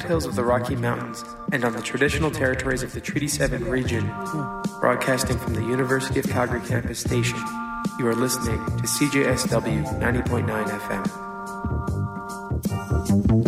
foothills of the Rocky Mountains and on the traditional territories of the Treaty 7 region, broadcasting from the University of Calgary campus station. You are listening to CJSW 90.9 FM.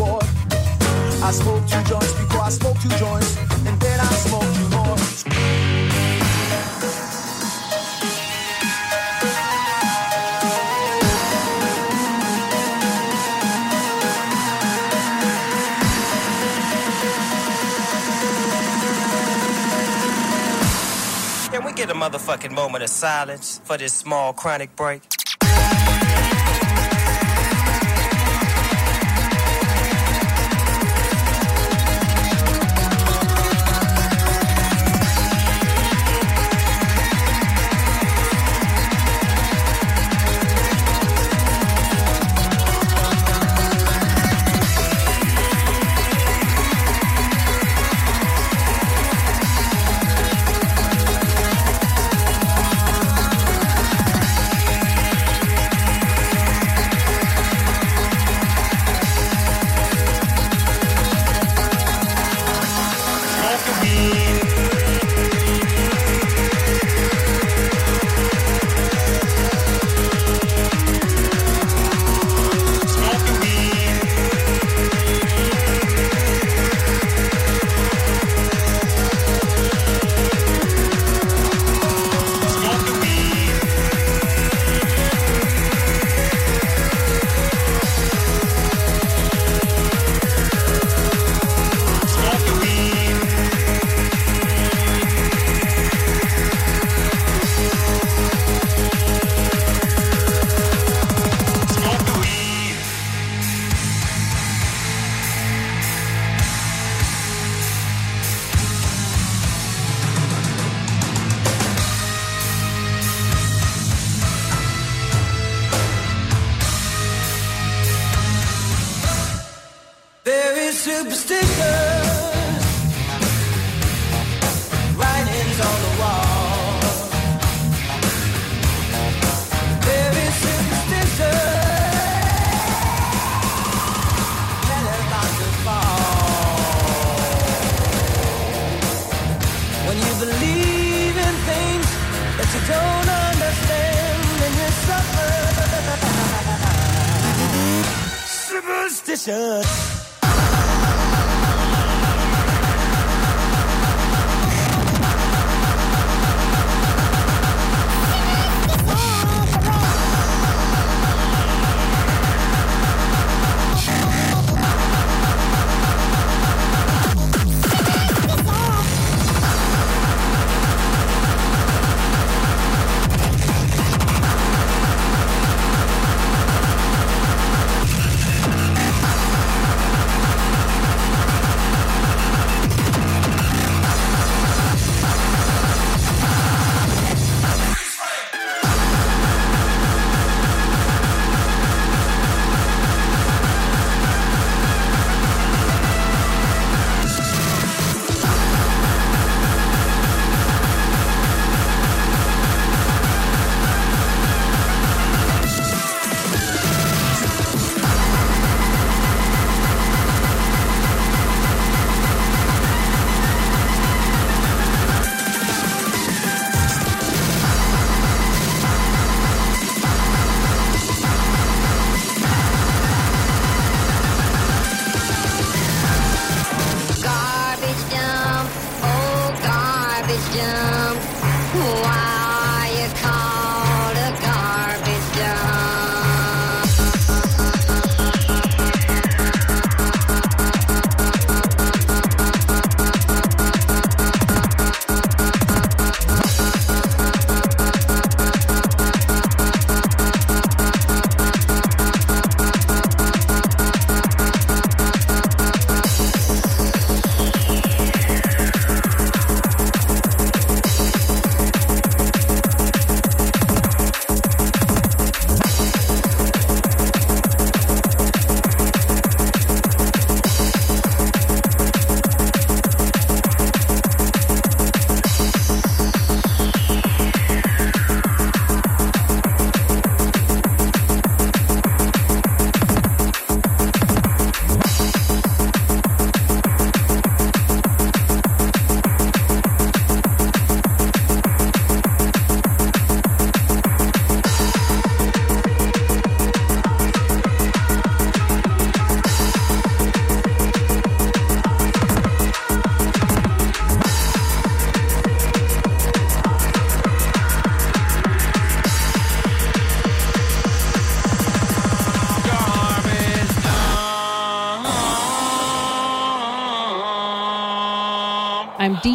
war. I smoked two joints before I smoked two joints, and then I smoked two more. get a motherfucking moment of silence for this small chronic break. superstitions, writings on the wall. There is superstition. When you believe in things that you don't understand, then you suffer. Superstition.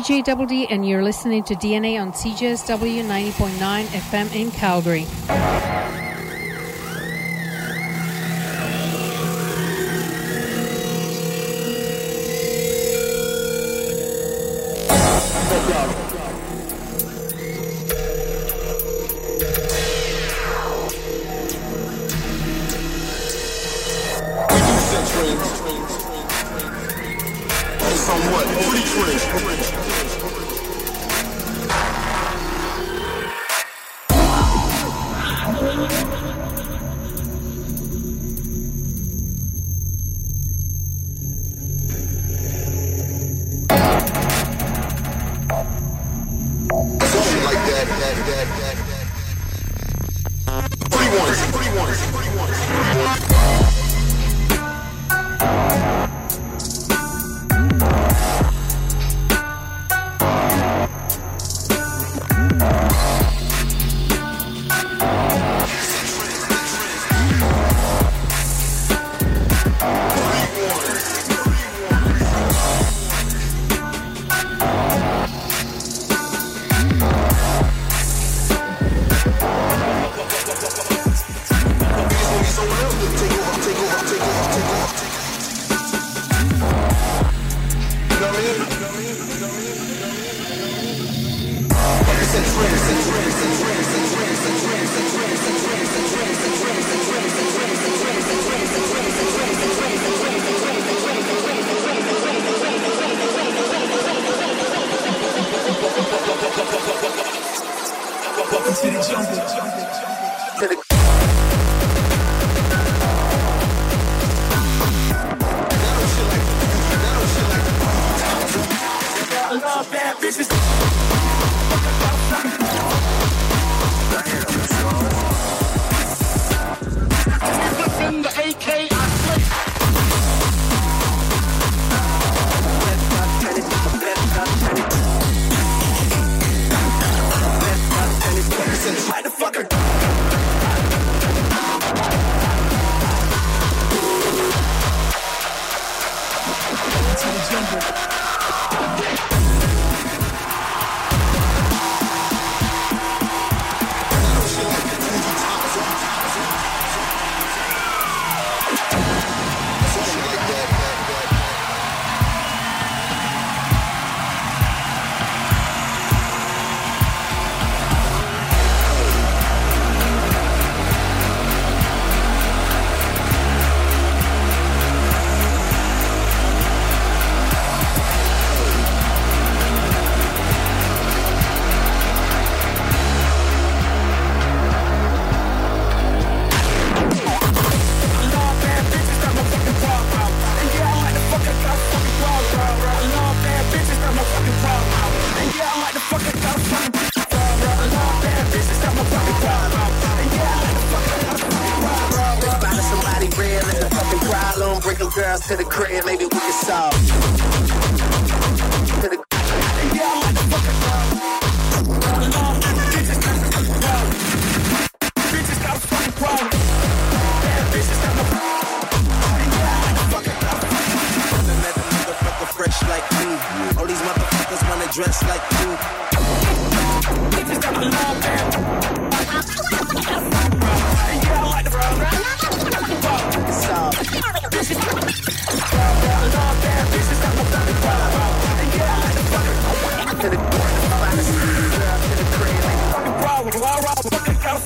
DJ Double D, and you're listening to DNA on CJSW 90.9 FM in Calgary.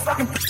fucking.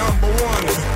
number one.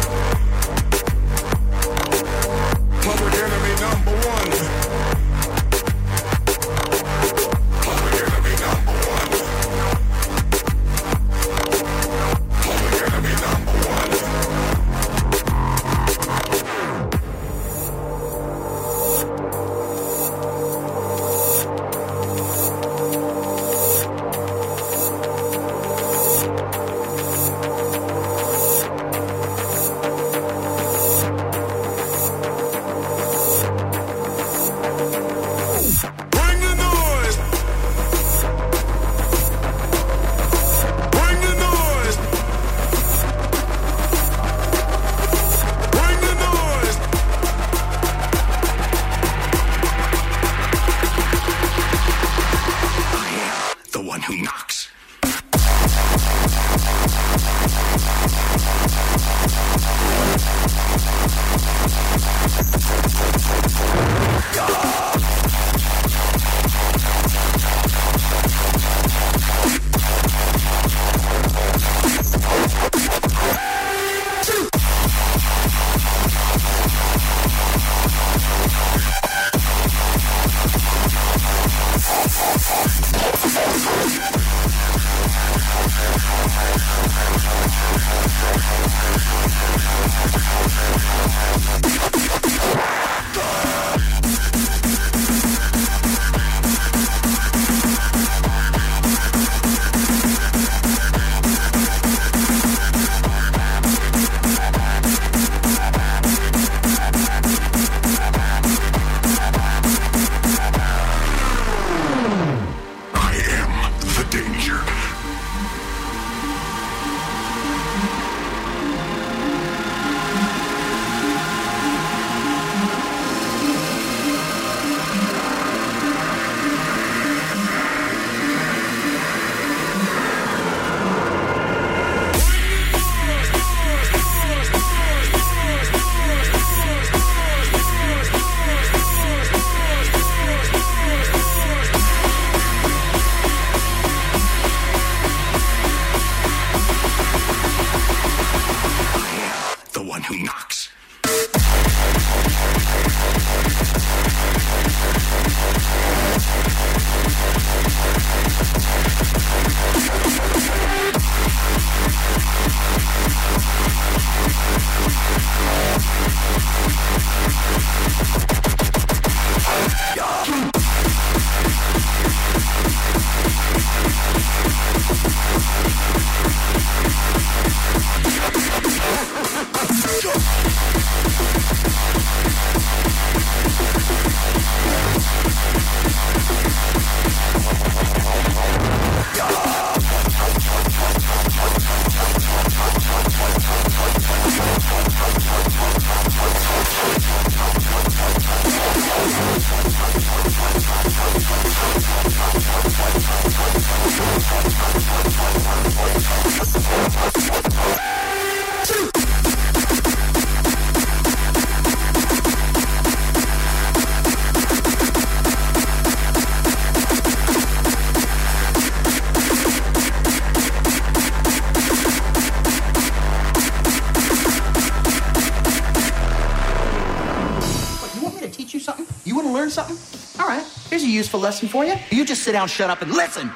Here's a useful lesson for you. You just sit down, shut up, and listen.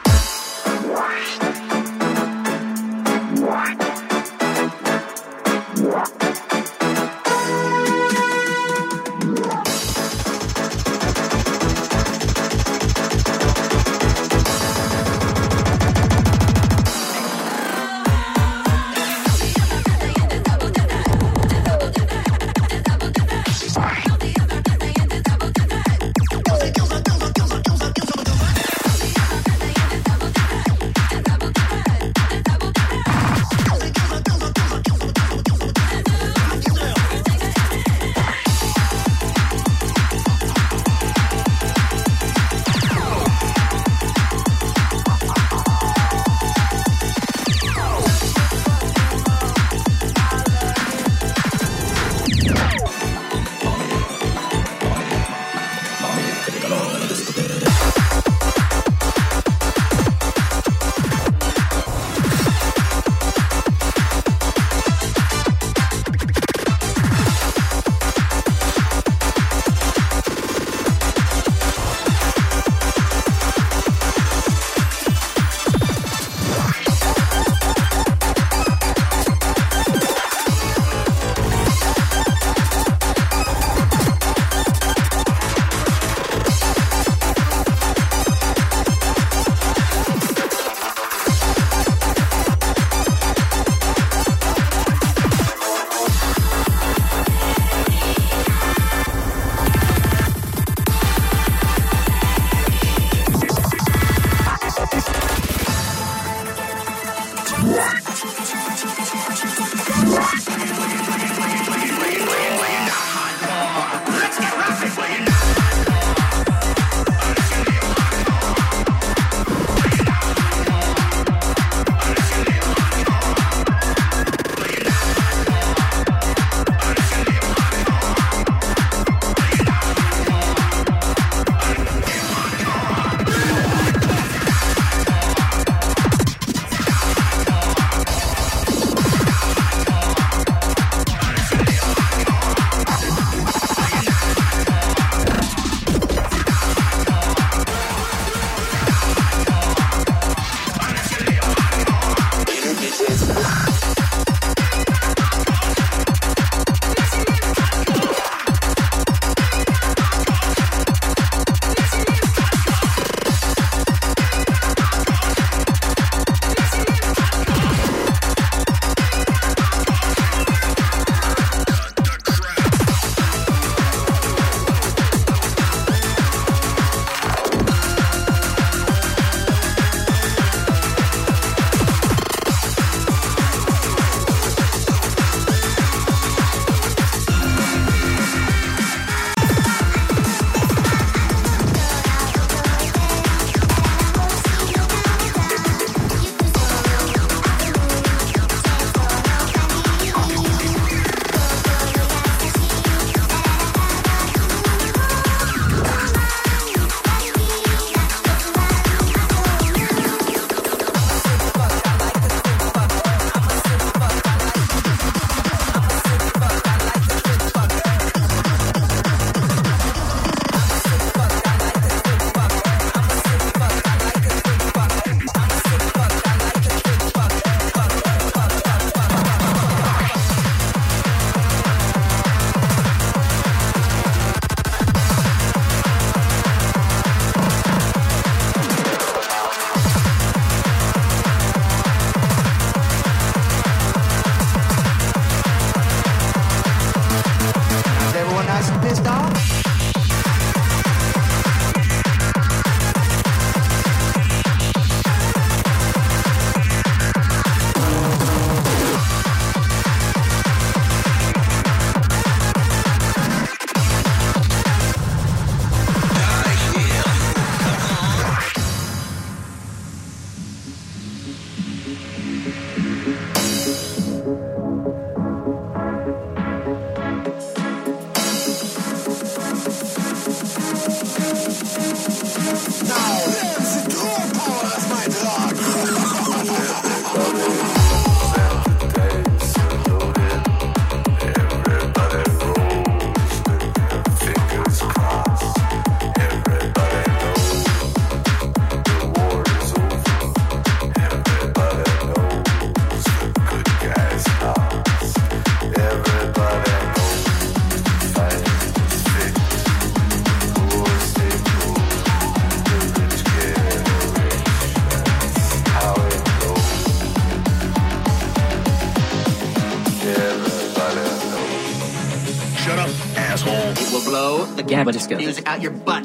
Blow the Gabba disco. music out your butt.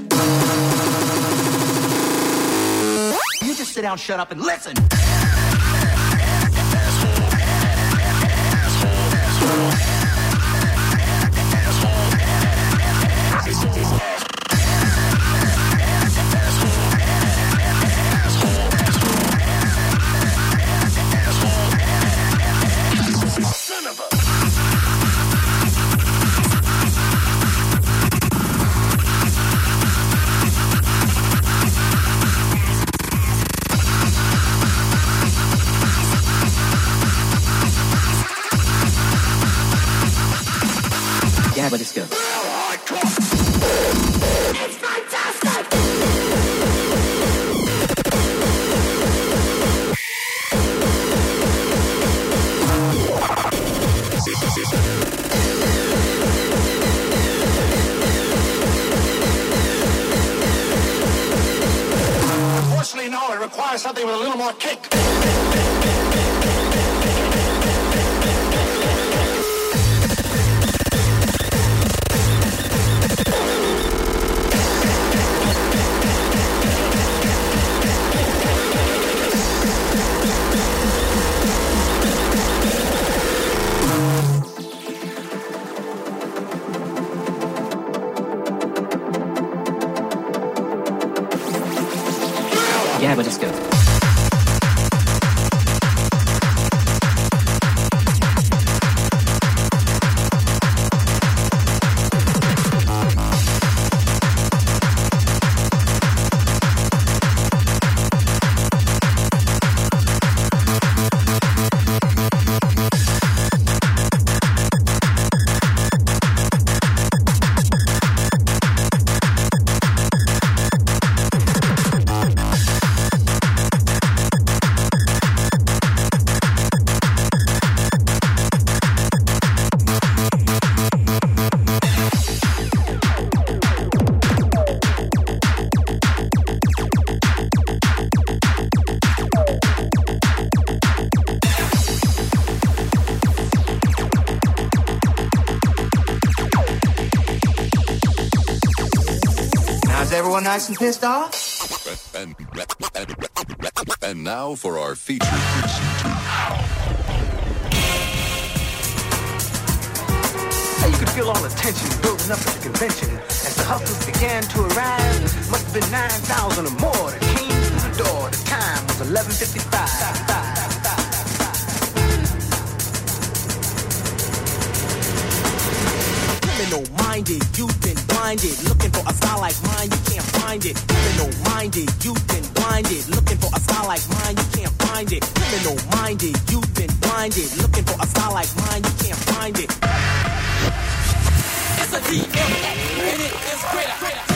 You just sit down, shut up, and listen. Nice and pissed off? And, and now for our feature. Hey, you could feel all the tension building up at the convention as the hustlers began to arrive. Must have been 9,000 or more that came through the door. The time was 11.55. Criminal minded, you've been blinded. Looking for a style like mine, you can't find it. Criminal minded, you've been blinded. Looking for a style like mine, you can't find it. Criminal minded, you've been blinded. Looking for a style like mine, you can't find it. It's a DMX, and it is greater.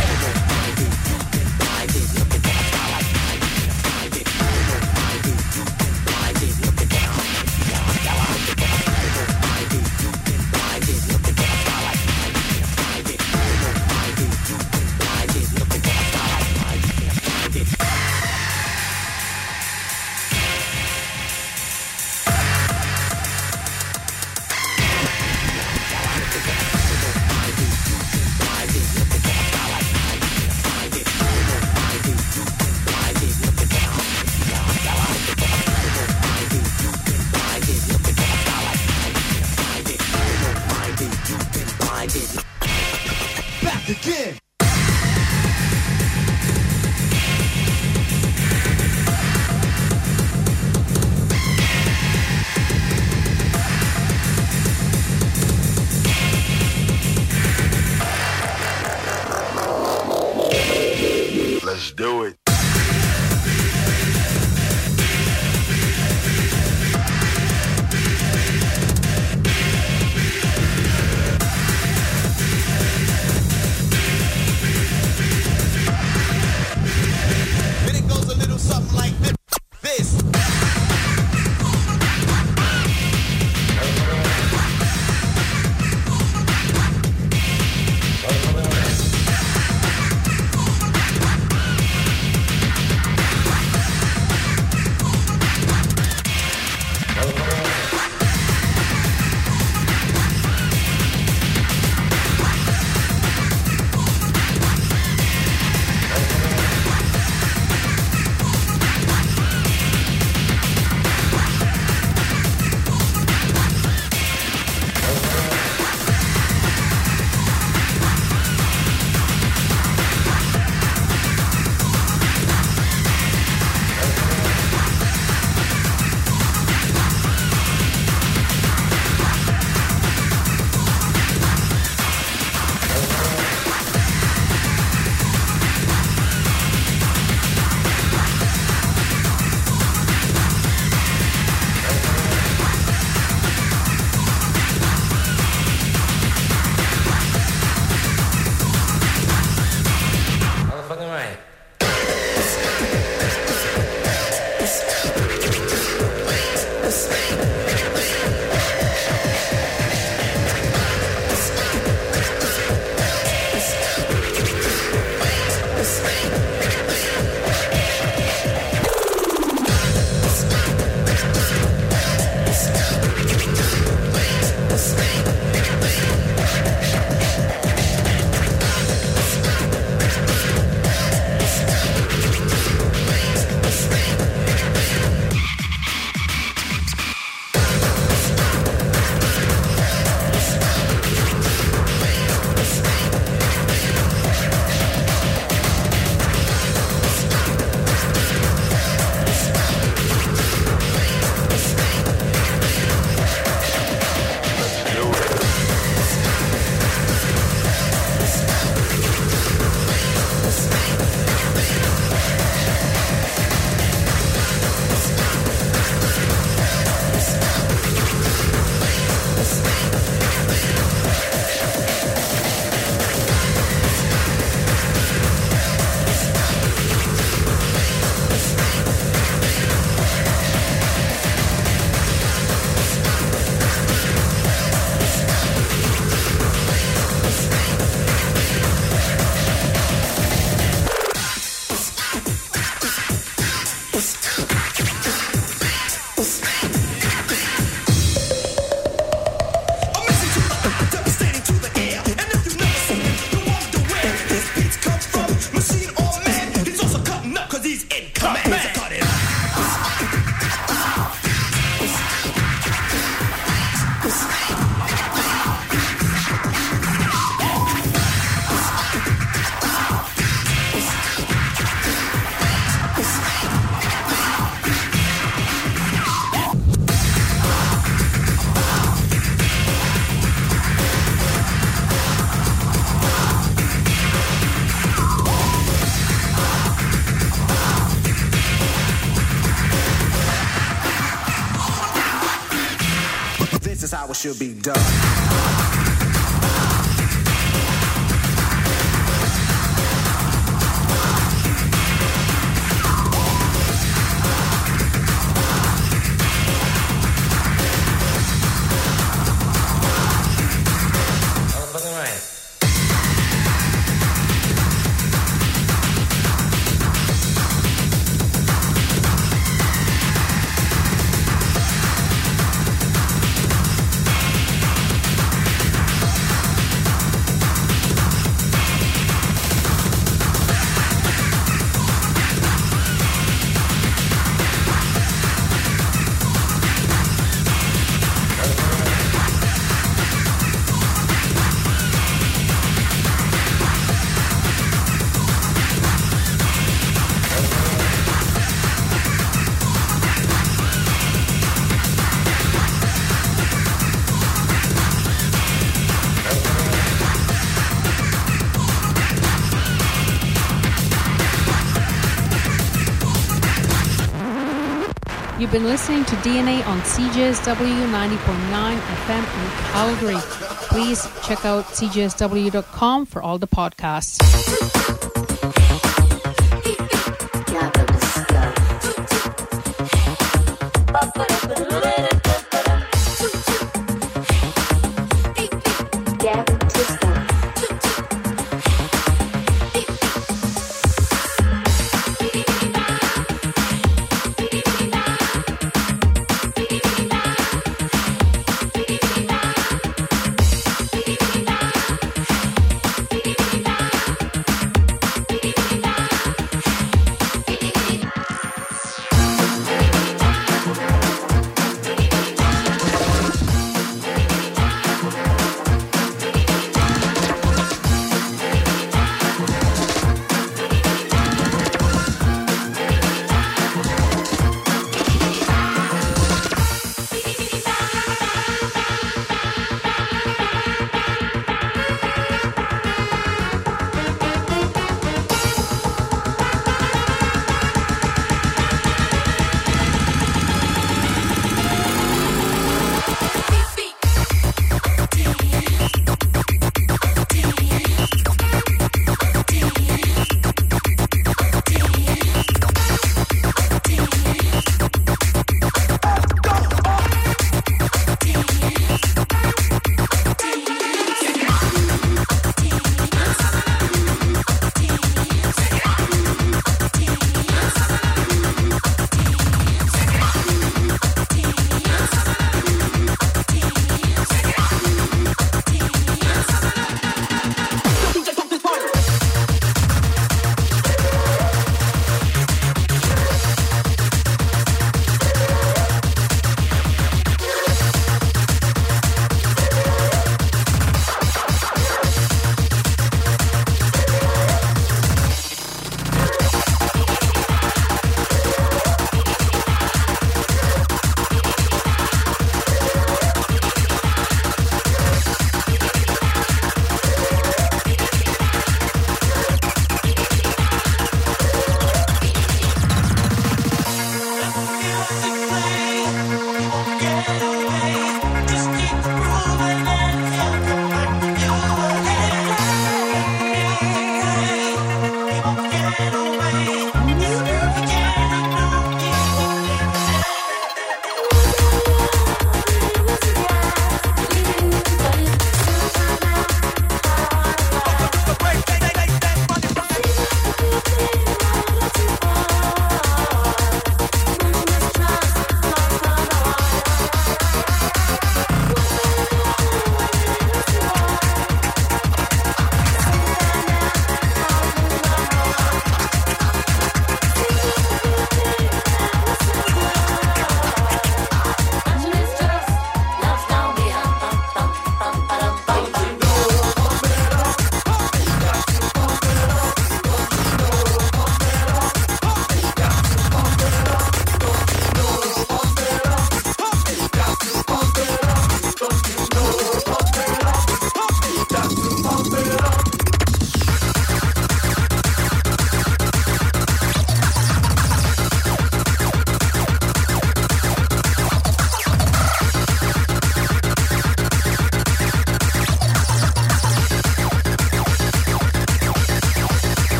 Been listening to DNA on CJSW 90.9 FM in Calgary. Please check out cjsw.com for all the podcasts.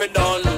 Me confident?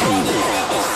Bring it,